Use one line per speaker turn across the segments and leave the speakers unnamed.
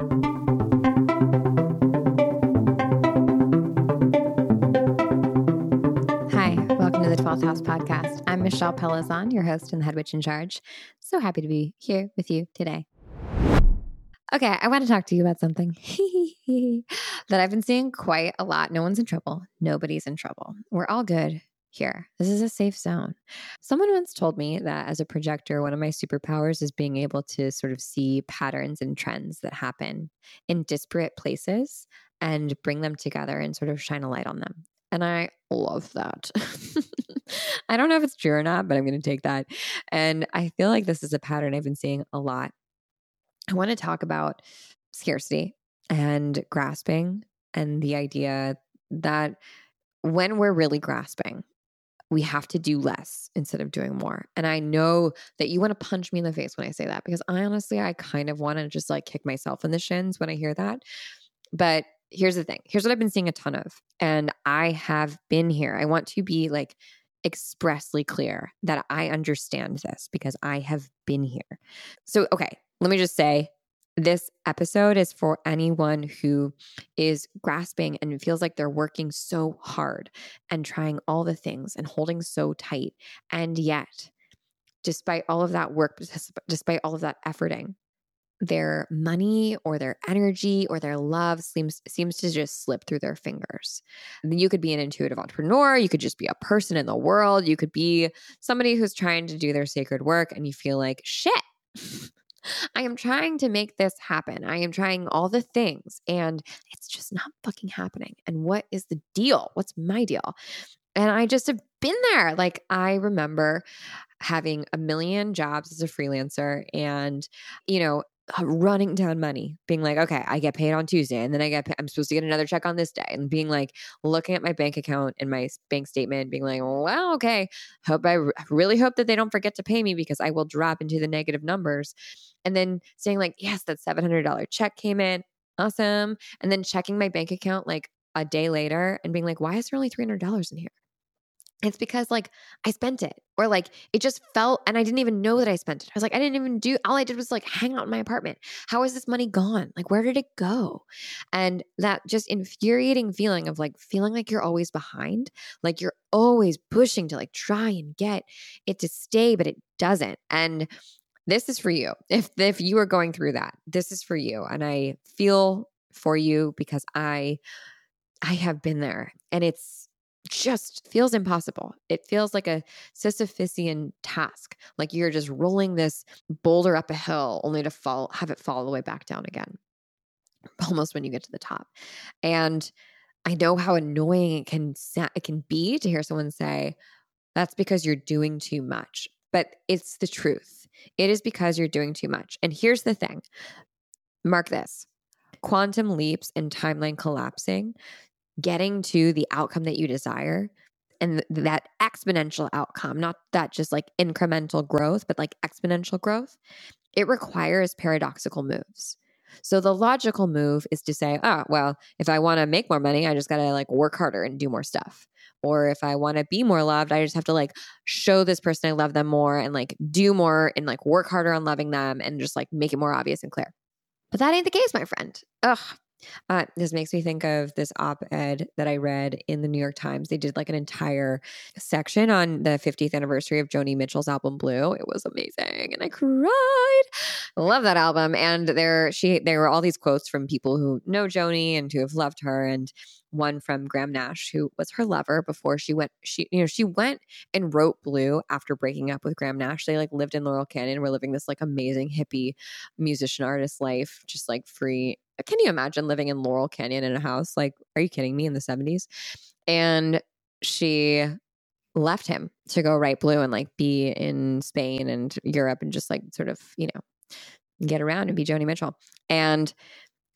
Hi, welcome to the 12th House Podcast. I'm Michelle Pellizzon, your host and the head witch in charge. So happy to be here with you today. Okay, I want to talk to you about something that I've been seeing quite a lot. No one's in trouble. Nobody's in trouble. We're all good here. This is a safe zone. Someone once told me that as a projector, one of my superpowers is being able to sort of see patterns and trends that happen in disparate places and bring them together and sort of shine a light on them. And I love that. I don't know if it's true or not, but I'm going to take that. And I feel like this is a pattern I've been seeing a lot I want to talk about scarcity and grasping and the idea that when we're really grasping, we have to do less instead of doing more. And I know that you want to punch me in the face when I say that because I honestly, I kind of want to just like kick myself in the shins when I hear that. But here's the thing here's what I've been seeing a ton of. And I have been here. I want to be like expressly clear that I understand this because I have been here. So, okay, let me just say this episode is for anyone who is grasping and feels like they're working so hard and trying all the things and holding so tight. And yet, despite all of that work, despite all of that efforting, their money or their energy or their love seems seems to just slip through their fingers. You could be an intuitive entrepreneur, you could just be a person in the world, you could be somebody who's trying to do their sacred work and you feel like shit. I am trying to make this happen. I am trying all the things and it's just not fucking happening. And what is the deal? What's my deal? And I just have been there. Like, I remember having a million jobs as a freelancer and, you know, running down money, being like, okay, I get paid on Tuesday, and then I get, I'm supposed to get another check on this day, and being like, looking at my bank account and my bank statement, being like, well, okay, hope I really hope that they don't forget to pay me because I will drop into the negative numbers, and then saying like, yes, that seven hundred dollar check came in, awesome, and then checking my bank account like a day later and being like, why is there only three hundred dollars in here? It's because like I spent it or like it just felt and I didn't even know that I spent it. I was like, I didn't even do all I did was like hang out in my apartment. How is this money gone? Like, where did it go? And that just infuriating feeling of like feeling like you're always behind, like you're always pushing to like try and get it to stay, but it doesn't. And this is for you. If if you are going through that, this is for you. And I feel for you because I I have been there and it's just feels impossible. It feels like a Sisyphusian task, like you're just rolling this boulder up a hill only to fall, have it fall the way back down again, almost when you get to the top. And I know how annoying it can it can be to hear someone say, "That's because you're doing too much." But it's the truth. It is because you're doing too much. And here's the thing: mark this quantum leaps and timeline collapsing getting to the outcome that you desire and that exponential outcome, not that just like incremental growth, but like exponential growth, it requires paradoxical moves. So the logical move is to say, oh, well, if I want to make more money, I just got to like work harder and do more stuff. Or if I want to be more loved, I just have to like show this person I love them more and like do more and like work harder on loving them and just like make it more obvious and clear. But that ain't the case, my friend. Ugh, uh, this makes me think of this op ed that I read in the New York Times. They did like an entire section on the 50th anniversary of Joni Mitchell's album Blue. It was amazing and I cried. I love that album. And there she there were all these quotes from people who know Joni and who have loved her and one from Graham Nash who was her lover before she went she you know she went and wrote Blue after breaking up with Graham Nash. They like lived in Laurel Canyon, were living this like amazing hippie musician artist life, just like free can you imagine living in Laurel Canyon in a house? Like, are you kidding me in the 70s? And she left him to go write blue and like be in Spain and Europe and just like sort of, you know, get around and be Joni Mitchell. And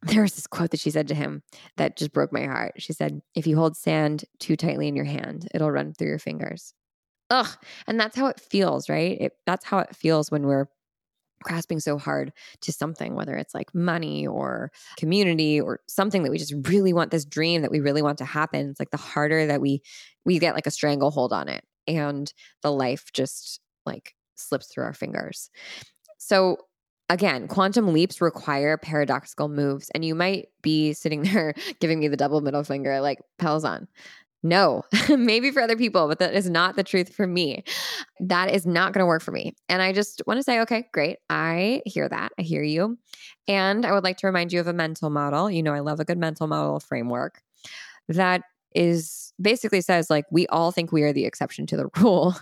there was this quote that she said to him that just broke my heart. She said, If you hold sand too tightly in your hand, it'll run through your fingers. Ugh. And that's how it feels, right? It, that's how it feels when we're grasping so hard to something, whether it's like money or community or something that we just really want this dream that we really want to happen. It's like the harder that we we get like a stranglehold on it and the life just like slips through our fingers. So again, quantum leaps require paradoxical moves. And you might be sitting there giving me the double middle finger, like Pellizzon. No, maybe for other people, but that is not the truth for me. That is not going to work for me. And I just want to say, okay, great. I hear that. I hear you. And I would like to remind you of a mental model. You know, I love a good mental model framework that is basically says like we all think we are the exception to the rule.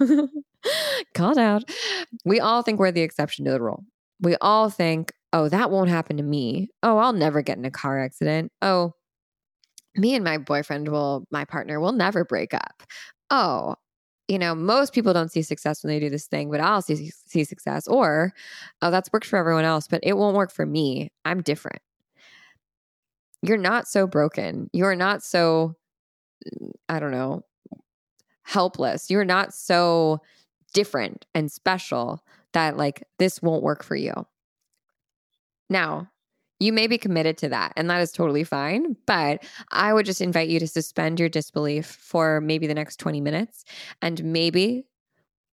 Called out. We all think we're the exception to the rule. We all think, oh, that won't happen to me. Oh, I'll never get in a car accident. Oh, me and my boyfriend will, my partner will never break up. Oh, you know, most people don't see success when they do this thing, but I'll see, see success. Or, oh, that's worked for everyone else, but it won't work for me. I'm different. You're not so broken. You're not so, mm, I don't know, helpless. You're not so different and special that like this won't work for you. Now, you may be committed to that, and that is totally fine. But I would just invite you to suspend your disbelief for maybe the next 20 minutes and maybe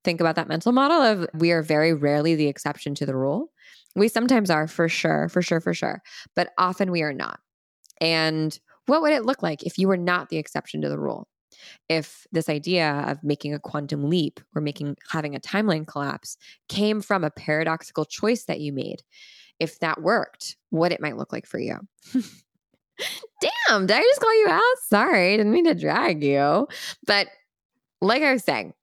think about that mental model of we are very rarely the exception to the rule. We sometimes are, for sure, for sure, for sure, but often we are not. And what would it look like if you were not the exception to the rule? If this idea of making a quantum leap or making having a timeline collapse came from a paradoxical choice that you made, if that worked, what it might look like for you. Damn, did I just call you out? Sorry, didn't mean to drag you. But like I was saying,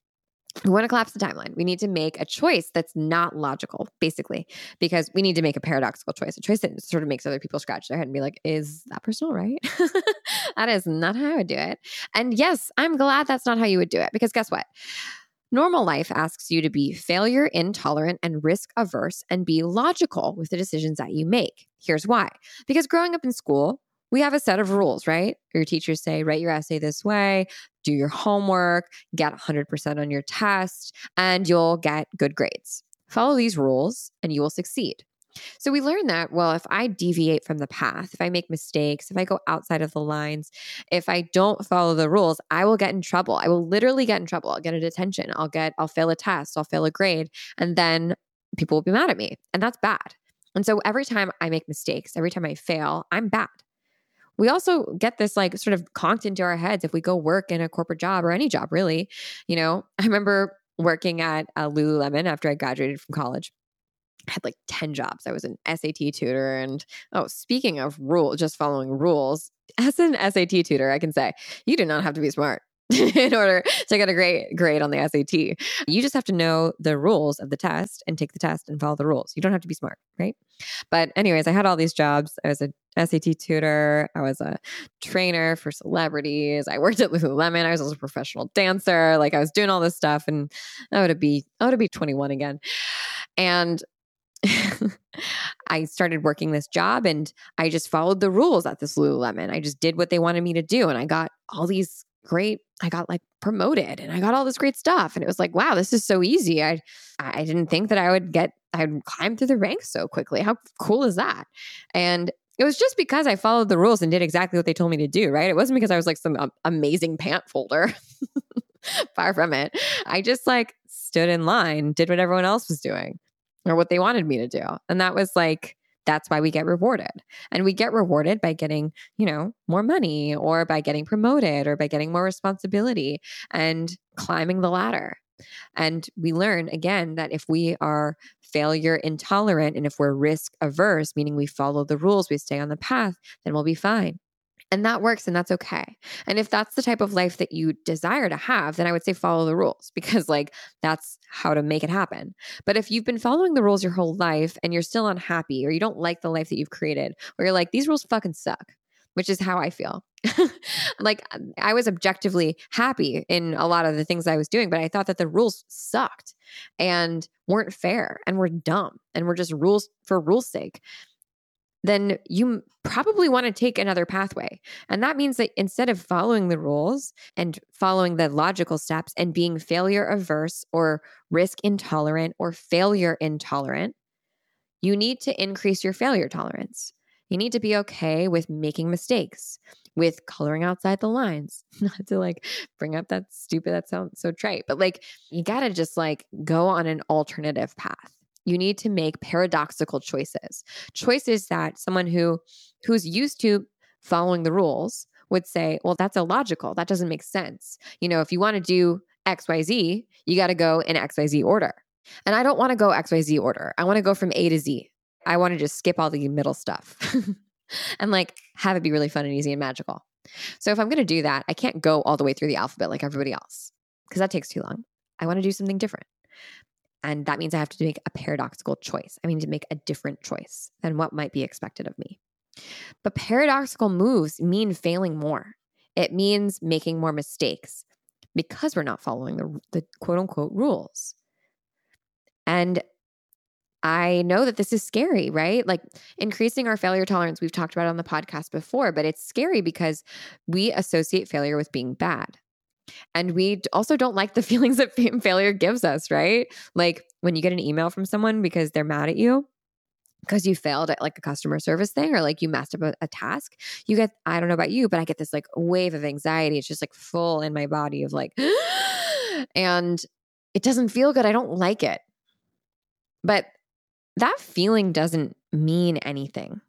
we want to collapse the timeline. We need to make a choice that's not logical, basically, because we need to make a paradoxical choice, a choice that sort of makes other people scratch their head and be like, is that personal right? that is not how I would do it. And yes, I'm glad that's not how you would do it because guess what? Normal life asks you to be failure intolerant and risk averse and be logical with the decisions that you make. Here's why because growing up in school, we have a set of rules, right? Your teachers say, write your essay this way, do your homework, get 100% on your test, and you'll get good grades. Follow these rules and you will succeed. So we learn that, well, if I deviate from the path, if I make mistakes, if I go outside of the lines, if I don't follow the rules, I will get in trouble. I will literally get in trouble. I'll get a detention. I'll get, I'll fail a test. I'll fail a grade. And then people will be mad at me. And that's bad. And so every time I make mistakes, every time I fail, I'm bad. We also get this like sort of conked into our heads if we go work in a corporate job or any job, really. You know, I remember working at uh, Lululemon after I graduated from college. I had like 10 jobs. I was an SAT tutor. And oh, speaking of rule, just following rules, as an SAT tutor, I can say you do not have to be smart. in order to get a great grade on the SAT. You just have to know the rules of the test and take the test and follow the rules. You don't have to be smart, right? But, anyways, I had all these jobs. I was a SAT tutor. I was a trainer for celebrities. I worked at Lululemon. I was also a professional dancer. Like I was doing all this stuff, and I would be I would be 21 again. And I started working this job and I just followed the rules at this Lululemon. I just did what they wanted me to do. And I got all these great, I got like promoted and I got all this great stuff. And it was like, wow, this is so easy. I I didn't think that I would get I'd climb through the ranks so quickly. How cool is that? And it was just because I followed the rules and did exactly what they told me to do, right? It wasn't because I was like some um, amazing pant folder. Far from it. I just like stood in line, did what everyone else was doing or what they wanted me to do. And that was like, that's why we get rewarded. And we get rewarded by getting, you know, more money or by getting promoted or by getting more responsibility and climbing the ladder. And we learn again that if we are failure intolerant and if we're risk averse, meaning we follow the rules, we stay on the path, then we'll be fine. And that works and that's okay. And if that's the type of life that you desire to have, then I would say follow the rules because, like, that's how to make it happen. But if you've been following the rules your whole life and you're still unhappy or you don't like the life that you've created, or you're like, these rules fucking suck, which is how I feel. like, um, I was objectively happy in a lot of the things I was doing, but I thought that the rules sucked and weren't fair and were dumb and were just rules for rules' sake then you probably want to take another pathway. And that means that instead of following the rules and following the logical steps and being failure averse or risk intolerant or failure intolerant, you need to increase your failure tolerance. You need to be okay with making mistakes, with coloring outside the lines. Not to like bring up that stupid, that sounds so trite, but like you got to just like go on an alternative path. You need to make paradoxical choices. Choices that someone who who's used to following the rules would say, well, that's illogical. That doesn't make sense. You know, if you want to do XYZ, you got to go in XYZ order. And I don't want to go XYZ order. I want to go from A to Z. I want to just skip all the middle stuff and like have it be really fun and easy and magical. So if I'm going to do that, I can't go all the way through the alphabet like everybody else because that takes too long. I want to do something different. And that means I have to make a paradoxical choice. I mean, to make a different choice than what might be expected of me. But paradoxical moves mean failing more. It means making more mistakes because we're not following the, the quote unquote rules. And I know that this is scary, right? Like increasing our failure tolerance, we've talked about on the podcast before, but it's scary because we associate failure with being bad. And we also don't like the feelings that failure gives us, right? Like when you get an email from someone because they're mad at you, because you failed at like a customer service thing or like you messed up a, a, task, you get, I don't know about you, but I get this like wave of anxiety. It's just like full in my body of like, and it doesn't feel good. I don't like it. But that feeling doesn't mean anything.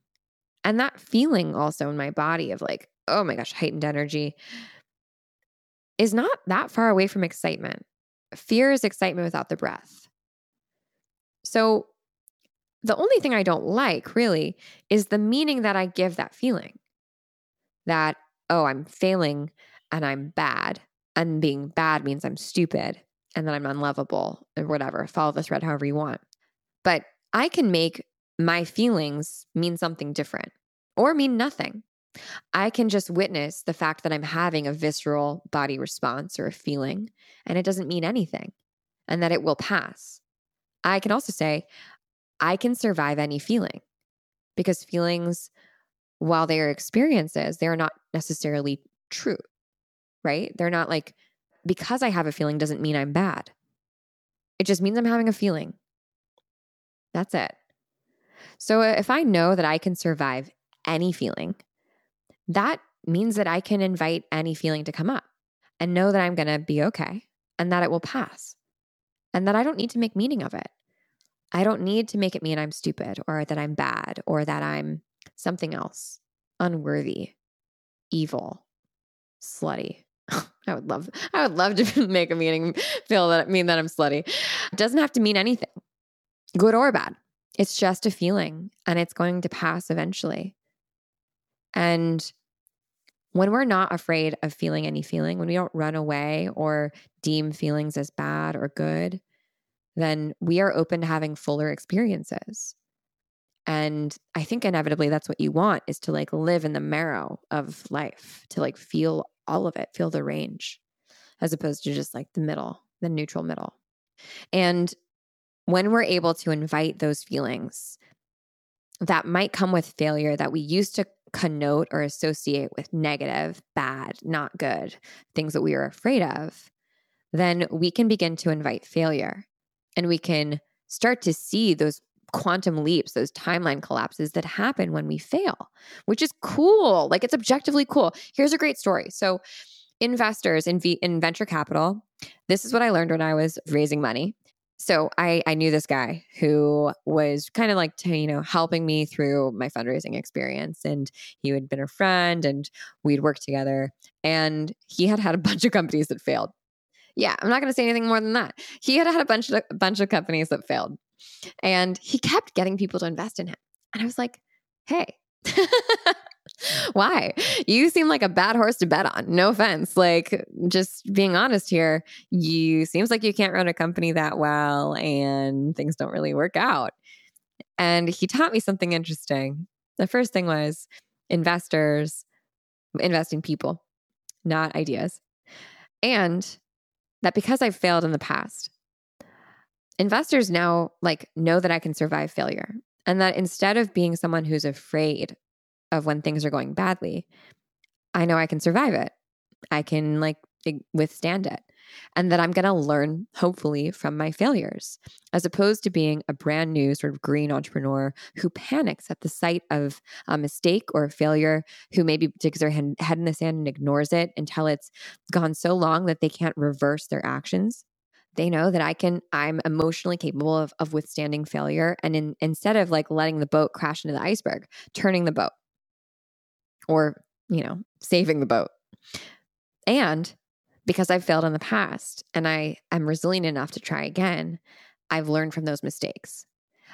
And that feeling also in my body of like, oh my gosh, heightened energy is not that far away from excitement. Fear is excitement without the breath. So the only thing I don't like really is the meaning that I give that feeling that, oh, I'm failing and I'm bad. And being bad means I'm stupid and that I'm unlovable or whatever. Follow the thread however you want. But I can make my feelings mean something different or mean nothing. I can just witness the fact that I'm having a visceral body response or a feeling, and it doesn't mean anything, and that it will pass. I can also say, I can survive any feeling because feelings, while they are experiences, they are not necessarily true, right? They're not like, because I have a feeling doesn't mean I'm bad. It just means I'm having a feeling. That's it. So if I know that I can survive any feeling, that means that I can invite any feeling to come up and know that I'm going to be okay and that it will pass and that I don't need to make meaning of it. I don't need to make it mean I'm stupid or that I'm bad or that I'm something else, unworthy, evil, slutty. I would love I would love to make a meaning feel that mean that I'm slutty. It doesn't have to mean anything good or bad. It's just a feeling and it's going to pass eventually. And when we're not afraid of feeling any feeling, when we don't run away or deem feelings as bad or good, then we are open to having fuller experiences. And I think inevitably that's what you want is to like live in the marrow of life, to like feel all of it, feel the range, as opposed to just like the middle, the neutral middle. And when we're able to invite those feelings that might come with failure that we used to connote or associate with negative, bad, not good, things that we are afraid of, then we can begin to invite failure and we can start to see those quantum leaps, those timeline collapses that happen when we fail, which is cool. Like it's objectively cool. Here's a great story. So, investors in, v- in venture capital, this is what I learned when I was raising money so I, I knew this guy who was kind of like you know helping me through my fundraising experience and he had been a friend and we'd worked together and he had had a bunch of companies that failed. Yeah i'm not going to say anything more than that. He had had a bunch of a bunch of companies that failed and he kept getting people to invest in him and i was like hey Why? You seem like a bad horse to bet on. No offense. Like, just being honest here, you seems like you can't run a company that well and things don't really work out. And he taught me something interesting. The first thing was investors invest in people, not ideas. And that because I've failed in the past, investors now like know that I can survive failure. And that instead of being someone who's afraid of when things are going badly, I know I can survive it. I can like withstand it. And that I'm going to learn, hopefully, from my failures, as opposed to being a brand new sort of green entrepreneur who panics at the sight of a mistake or a failure, who maybe digs their head in the sand and ignores it until it's gone so long that they can't reverse their actions. they know that I can, I'm emotionally capable of, of withstanding failure. And in, instead of like letting the boat crash into the iceberg, turning the boat or, you know, saving the boat. And because I've failed in the past and I am resilient enough to try again, I've learned from those mistakes.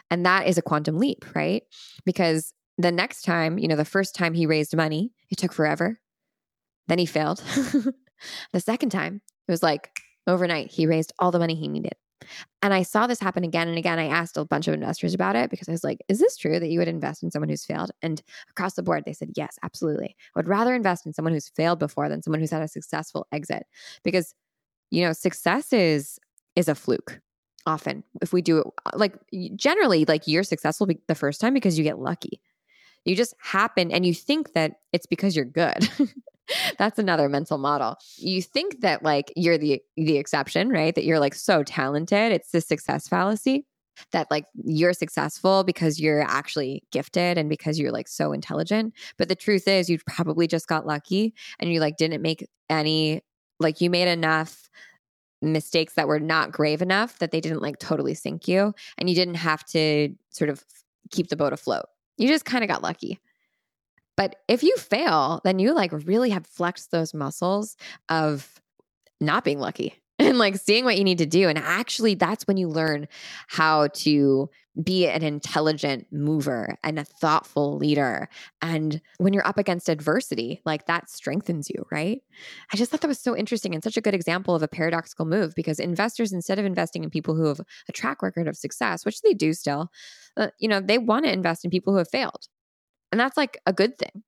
And that is a quantum leap, right? Because the next time, you know, the first time he raised money, it took forever. Then he failed. the second time, it was like overnight, he raised all the money he needed. And I saw this happen again and again. I asked a bunch of investors about it because I was like, is this true that you would invest in someone who's failed? And across the board, they said, yes, absolutely. I would rather invest in someone who's failed before than someone who's had a successful exit because, you know, success is is a fluke often if we do it uh, like generally like you're successful the first time because you get lucky you just happen and you think that it's because you're good. That's another mental model. You think that like you're the the exception, right? That you're like so talented. It's the success fallacy that like you're successful because you're actually gifted and because you're like so intelligent. But the truth is you probably just got lucky and you like didn't make any like you made enough mistakes that were not grave enough that they didn't like totally sink you and you didn't have to sort of keep the boat afloat. You just kind of got lucky. But if you fail, then you like really have flexed those muscles of not being lucky and like seeing what you need to do. And actually, that's when you learn how to be an intelligent mover and a thoughtful leader. And when you're up against adversity, like that strengthens you, right? I just thought that was so interesting and such a good example of a paradoxical move because investors, instead of investing in people who have a track record of success, which they do still, uh, you know, they want to invest in people who have failed. And that's like a good thing.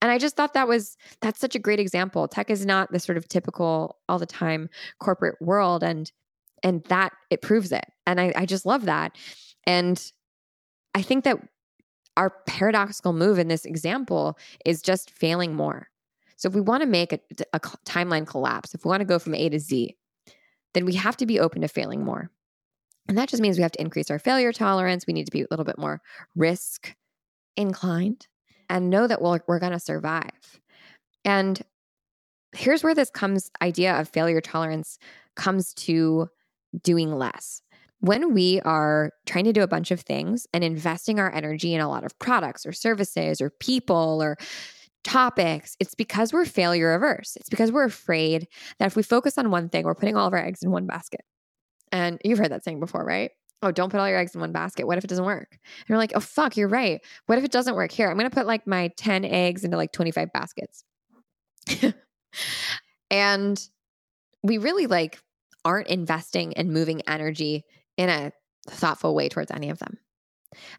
And I just thought that was that's such a great example. Tech is not the sort of typical all the time corporate world and and that it proves it. And I, I just love that. And I think that our paradoxical move in this example is just failing more. So if we want to make a, a timeline collapse, if we want to go from A to Z, then we have to be open to failing more. And that just means we have to increase our failure tolerance. We need to be a little bit more risk inclined and know that we're, we're going to survive. And here's where this comes idea of failure tolerance comes to doing less. When we are trying to do a bunch of things and investing our energy in a lot of products or services or people or topics, it's because we're failure averse. It's because we're afraid that if we focus on one thing, we're putting all of our eggs in one basket. And you've heard that saying before, right? Oh, don't put all your eggs in one basket. What if it doesn't work? And you're like, oh, fuck, you're right. What if it doesn't work? Here, I'm going to put like my 10 eggs into like 25 baskets. and we really like aren't investing and moving energy in a thoughtful way towards any of them.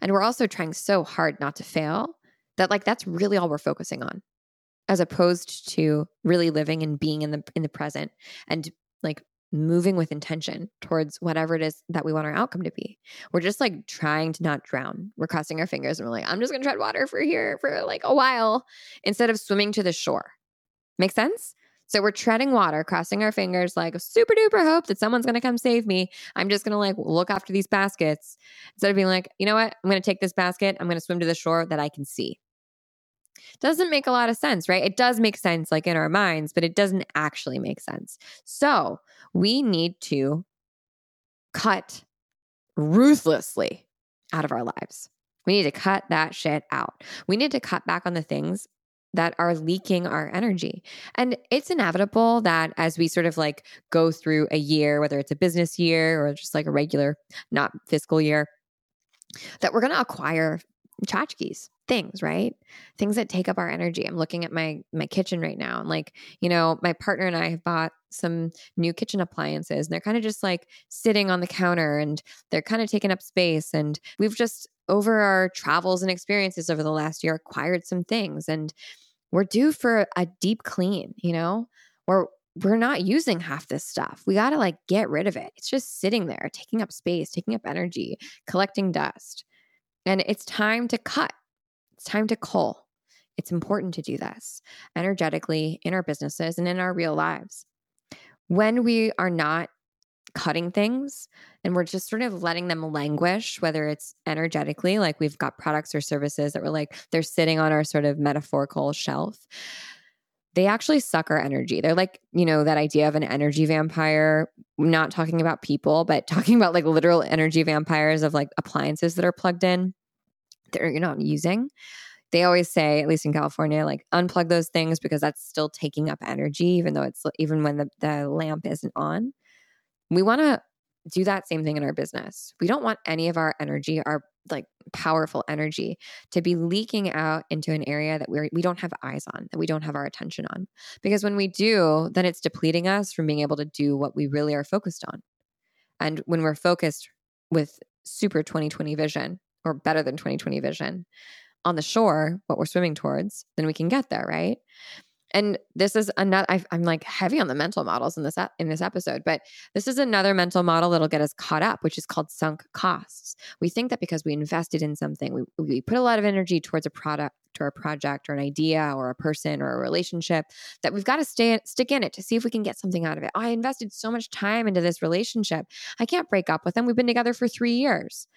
And we're also trying so hard not to fail that like that's really all we're focusing on as opposed to really living and being in the in the present and like moving with intention towards whatever it is that we want our outcome to be. We're just like trying to not drown. We're crossing our fingers and we're like, I'm just gonna tread water for here for like a while instead of swimming to the shore. Make sense? So we're treading water, crossing our fingers, like super duper hope that someone's gonna come save me. I'm just gonna like look after these baskets instead of being like, you know what? I'm gonna take this basket, I'm gonna swim to the shore that I can see. Doesn't make a lot of sense, right? It does make sense like in our minds, but it doesn't actually make sense. So we need to cut ruthlessly out of our lives. We need to cut that shit out. We need to cut back on the things that are leaking our energy. And it's inevitable that as we sort of like go through a year, whether it's a business year or just like a regular, not fiscal year, that we're going to acquire tchotchkes things right things that take up our energy i'm looking at my my kitchen right now and like you know my partner and i have bought some new kitchen appliances and they're kind of just like sitting on the counter and they're kind of taking up space and we've just over our travels and experiences over the last year acquired some things and we're due for a deep clean you know we're we're not using half this stuff. We got to like get rid of it. It's just sitting there, taking up space, taking up energy, collecting dust. And it's time to cut, it's time to cull. It's important to do this energetically in our businesses and in our real lives. When we are not cutting things and we're just sort of letting them languish, whether it's energetically, like we've got products or services that we're like, they're sitting on our sort of metaphorical shelf. They actually suck our energy. They're like, you know, that idea of an energy vampire, not talking about people, but talking about like literal energy vampires of like appliances that are plugged in that you're not using. They always say, at least in California, like unplug those things because that's still taking up energy, even though it's even when the, the lamp isn't on. We want to do that same thing in our business. We don't want any of our energy, our like powerful energy to be leaking out into an area that we're we don't have eyes on that we don't have our attention on. Because when we do then it's depleting us from being able to do what we really are focused on. And when we're focused with super 2020 vision or better than 2020 vision on the shore what we're swimming towards then we can get there right and this is another i am like heavy on the mental models in this in this episode but this is another mental model that'll get us caught up which is called sunk costs. We think that because we invested in something we, we put a lot of energy towards a product or a project or an idea or a person or a relationship that we've got to stay stick in it to see if we can get something out of it. Oh, i invested so much time into this relationship. I can't break up with them. We've been together for three years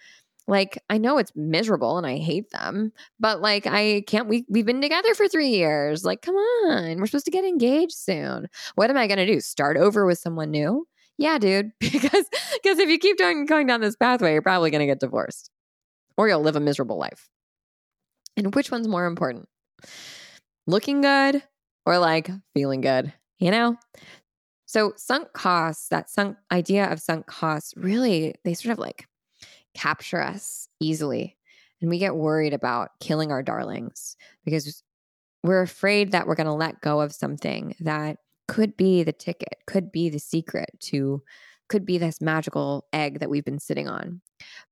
like I know it's miserable and I hate them, but like I can't we we've been together for 3 years. Like come on, we're supposed to get engaged soon. What am I going to do? Start over with someone new? Yeah, dude, because because if you keep going going down this pathway, you're probably going to get divorced or you'll live a miserable life. And which one's more important? Looking good or like feeling good, you know? So sunk costs, that sunk idea of sunk costs really they sort of like capture us easily. And we get worried about killing our darlings because we're afraid that we're going to let go of something that could be the ticket, could be the secret to, could be this magical egg that we've been sitting on.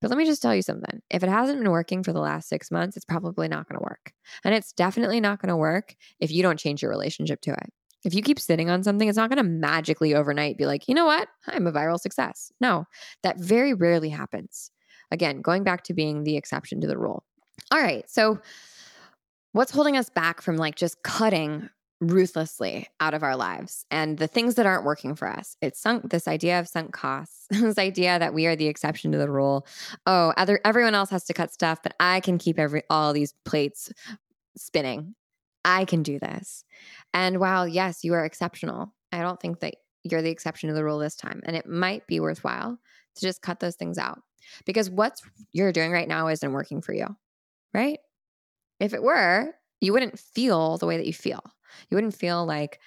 But let me just tell you something. If it hasn't been working for the last six months, it's probably not going to work. And it's definitely not going to work if you don't change your relationship to it. If you keep sitting on something, it's not going to magically overnight be like, you know what? I'm a viral success. No, that very rarely happens. Again, going back to being the exception to the rule. All right. So, what's holding us back from like just cutting ruthlessly out of our lives and the things that aren't working for us. It's sunk this idea of sunk costs, this idea that we are the exception to the rule. Oh, other everyone else has to cut stuff, but I can keep every all these plates spinning. I can do this. And while yes, you are exceptional, I don't think that you're the exception to the rule this time. And it might be worthwhile to just cut those things out. Because what you're doing right now isn't working for you, right? If it were, you wouldn't feel the way that you feel. You wouldn't feel like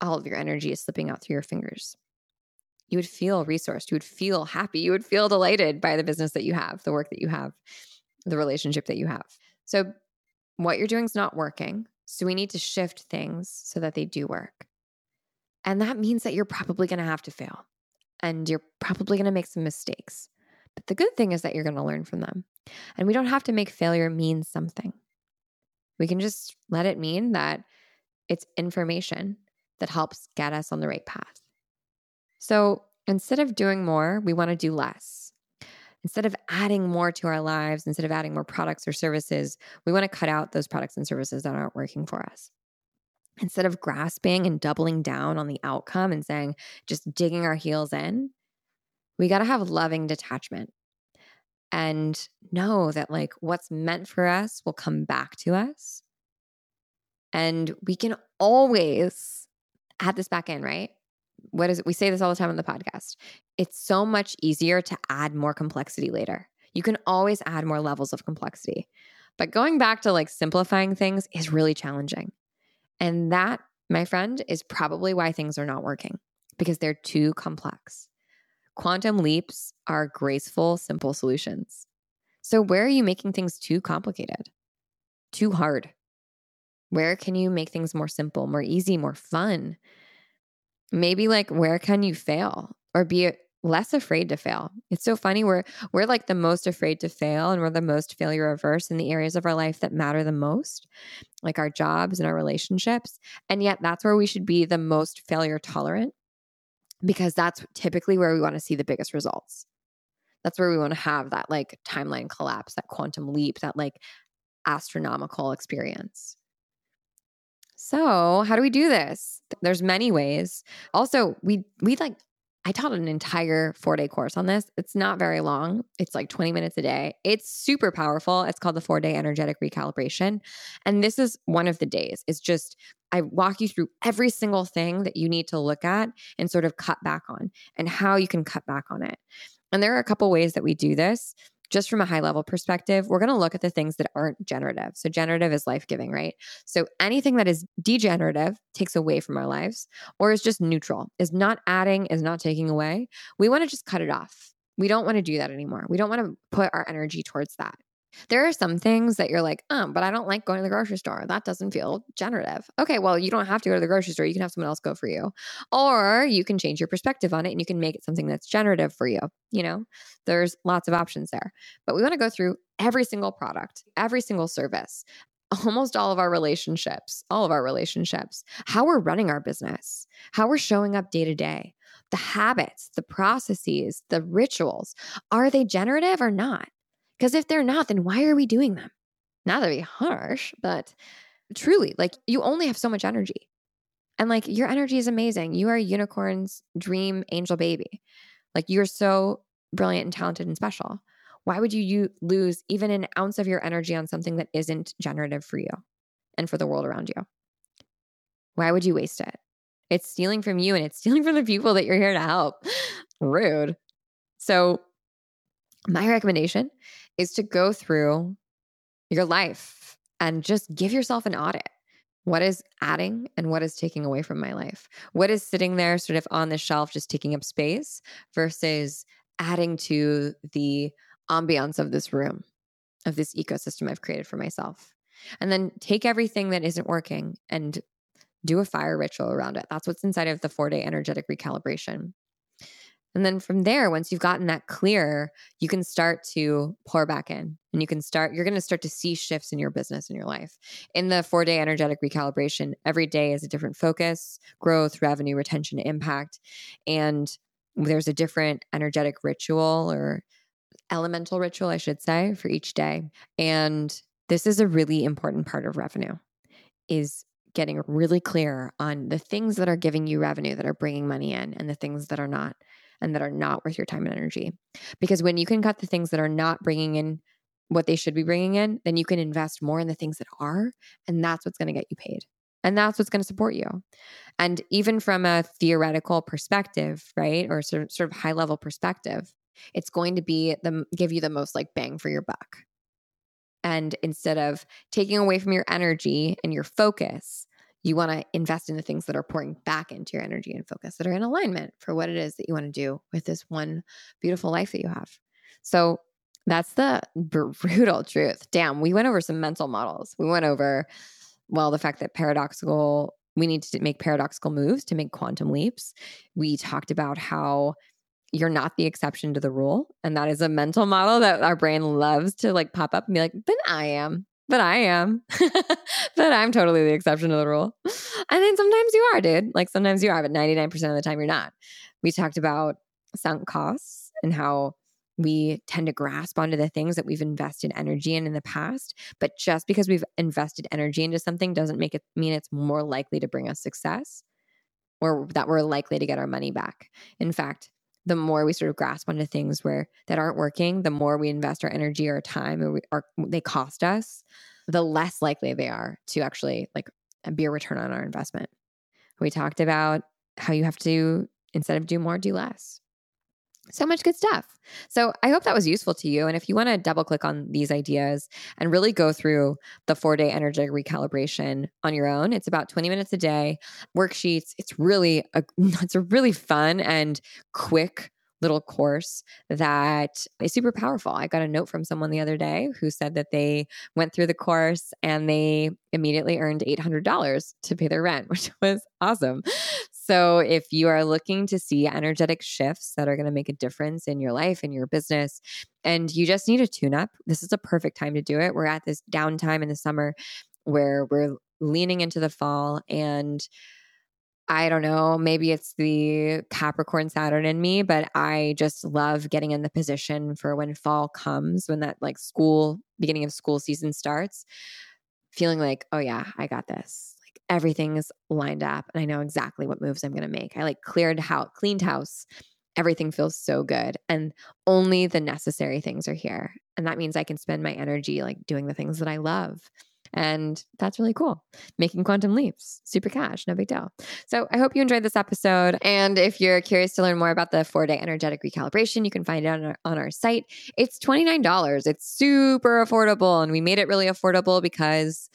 all of your energy is slipping out through your fingers. You would feel resourced. You would feel happy. You would feel delighted by the business that you have, the work that you have, the relationship that you have. So, what you're doing is not working. So, we need to shift things so that they do work. And that means that you're probably going to have to fail and you're probably going to make some mistakes. But the good thing is that you're going to learn from them. And we don't have to make failure mean something. We can just let it mean that it's information that helps get us on the right path. So instead of doing more, we want to do less. Instead of adding more to our lives, instead of adding more products or services, we want to cut out those products and services that aren't working for us. Instead of grasping and doubling down on the outcome and saying, just digging our heels in, we got to have loving detachment and know that like what's meant for us will come back to us. And we can always add this back in, right? What is it? We say this all the time on the podcast. It's so much easier to add more complexity later. You can always add more levels of complexity. But going back to like simplifying things is really challenging. And that, my friend, is probably why things are not working because they're too complex. Quantum leaps are graceful, simple solutions. So, where are you making things too complicated, too hard? Where can you make things more simple, more easy, more fun? Maybe like where can you fail or be less afraid to fail? It's so funny we're we're like the most afraid to fail and we're the most failure averse in the areas of our life that matter the most, like our jobs and our relationships. And yet that's where we should be the most failure tolerant because that's typically where we want to see the biggest results. That's where we want to have that like timeline collapse, that quantum leap, that like astronomical experience. So, how do we do this? There's many ways. Also, we we like I taught an entire 4-day course on this. It's not very long. It's like 20 minutes a day. It's super powerful. It's called the 4-day energetic recalibration. And this is one of the days. It's just I walk you through every single thing that you need to look at and sort of cut back on and how you can cut back on it. And there are a couple ways that we do this just from a high level perspective, we're going to look at the things that aren't generative. So, generative is life giving, right? So, anything that is degenerative takes away from our lives or is just neutral, is not adding, is not taking away. We want to just cut it off. We don't want to do that anymore. We don't want to put our energy towards that. There are some things that you're like, um, but I don't like going to the grocery store. That doesn't feel generative. Okay, well, you don't have to go to the grocery store. You can have someone else go for you. Or you can change your perspective on it and you can make it something that's generative for you. You know, there's lots of options there. But we want to go through every single product, every single service, almost all of our relationships, all of our relationships, how we're running our business, how we're showing up day to day, the habits, the processes, the rituals. Are they generative or not? Because if they're not, then why are we doing them? Not to be harsh, but truly, like you only have so much energy. And like your energy is amazing. You are a unicorn's dream angel baby. Like you're so brilliant and talented and special. Why would you, you lose even an ounce of your energy on something that isn't generative for you and for the world around you? Why would you waste it? It's stealing from you and it's stealing from the people that you're here to help. Rude. So, my recommendation is to go through your life and just give yourself an audit. What is adding and what is taking away from my life? What is sitting there sort of on the shelf, just taking up space versus adding to the ambiance of this room, of this ecosystem I've created for myself? And then take everything that isn't working and do a fire ritual around it. That's what's inside of the four day energetic recalibration. And then from there, once you've gotten that clear, you can start to pour back in and you can start, you're going to start to see shifts in your business and your life. In the four day energetic recalibration, every day is a different focus, growth, revenue, retention, impact. And there's a different energetic ritual or elemental ritual, I should say, for each day. And this is a really important part of revenue is getting really clear on the things that are giving you revenue that are bringing money in and the things that are not and that are not worth your time and energy. Because when you can cut the things that are not bringing in what they should be bringing in, then you can invest more in the things that are. And that's what's going to get you paid. And that's what's going to support you. And even from a theoretical perspective, right? Or sort of, sort of high level perspective, it's going to be the give you the most like bang for your buck. And instead of taking away from your energy and your focus, you want to invest in the things that are pouring back into your energy and focus that are in alignment for what it is that you want to do with this one beautiful life that you have. So that's the brutal truth. Damn, we went over some mental models. We went over, well, the fact that paradoxical, we need to make paradoxical moves to make quantum leaps. We talked about how you're not the exception to the rule. And that is a mental model that our brain loves to like pop up and be like, but I am but I am. but I'm totally the exception to the rule. And then sometimes you are, dude. Like sometimes you are, but 99% of the time you're not. We talked about sunk costs and how we tend to grasp onto the things that we've invested energy in in the past. But just because we've invested energy into something doesn't make it mean it's more likely to bring us success or that we're likely to get our money back. In fact, the more we sort of grasp onto things where that aren't working, the more we invest our energy or time or, we, or they cost us, the less likely they are to actually like be a return on our investment. We talked about how you have to instead of do more, do less so much good stuff. So I hope that was useful to you. And if you want to double click on these ideas and really go through the four day energetic recalibration on your own, it's about 20 minutes a day, worksheets. It's really a, it's a really fun and quick little course that is super powerful. I got a note from someone the other day who said that they went through the course and they immediately earned $800 to pay their rent, which was awesome. So, if you are looking to see energetic shifts that are going to make a difference in your life and your business, and you just need a tune up, this is a perfect time to do it. We're at this downtime in the summer where we're leaning into the fall and I don't know, maybe it's the Capricorn Saturn in me, but I just love getting in the position for when fall comes, when that like school, beginning of school season starts, feeling like, oh yeah, I got this everything's lined up and I know exactly what moves I'm going to make. I like cleared house, cleaned house. Everything feels so good and only the necessary things are here. And that means I can spend my energy like doing the things that I love. And that's really cool. Making quantum leaps, super cash, no big deal. So I hope you enjoyed this episode. And if you're curious to learn more about the four day energetic recalibration, you can find it on our, on our site. It's $29. It's super affordable. And we made it really affordable because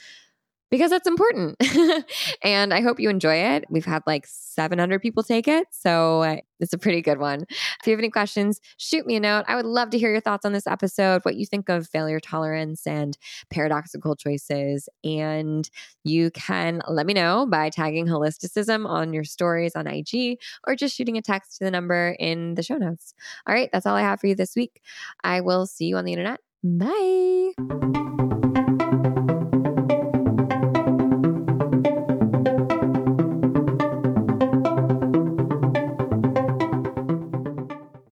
because that's important. and I hope you enjoy it. We've had like 700 people take it. So uh, it's a pretty good one. If you have any questions, shoot me a note. I would love to hear your thoughts on this episode, what you think of failure tolerance and paradoxical choices. And you can let me know by tagging holisticism on your stories on IG or just shooting a text to the number in the show notes. All right, that's all I have for you this week. I will see you on the internet. Bye.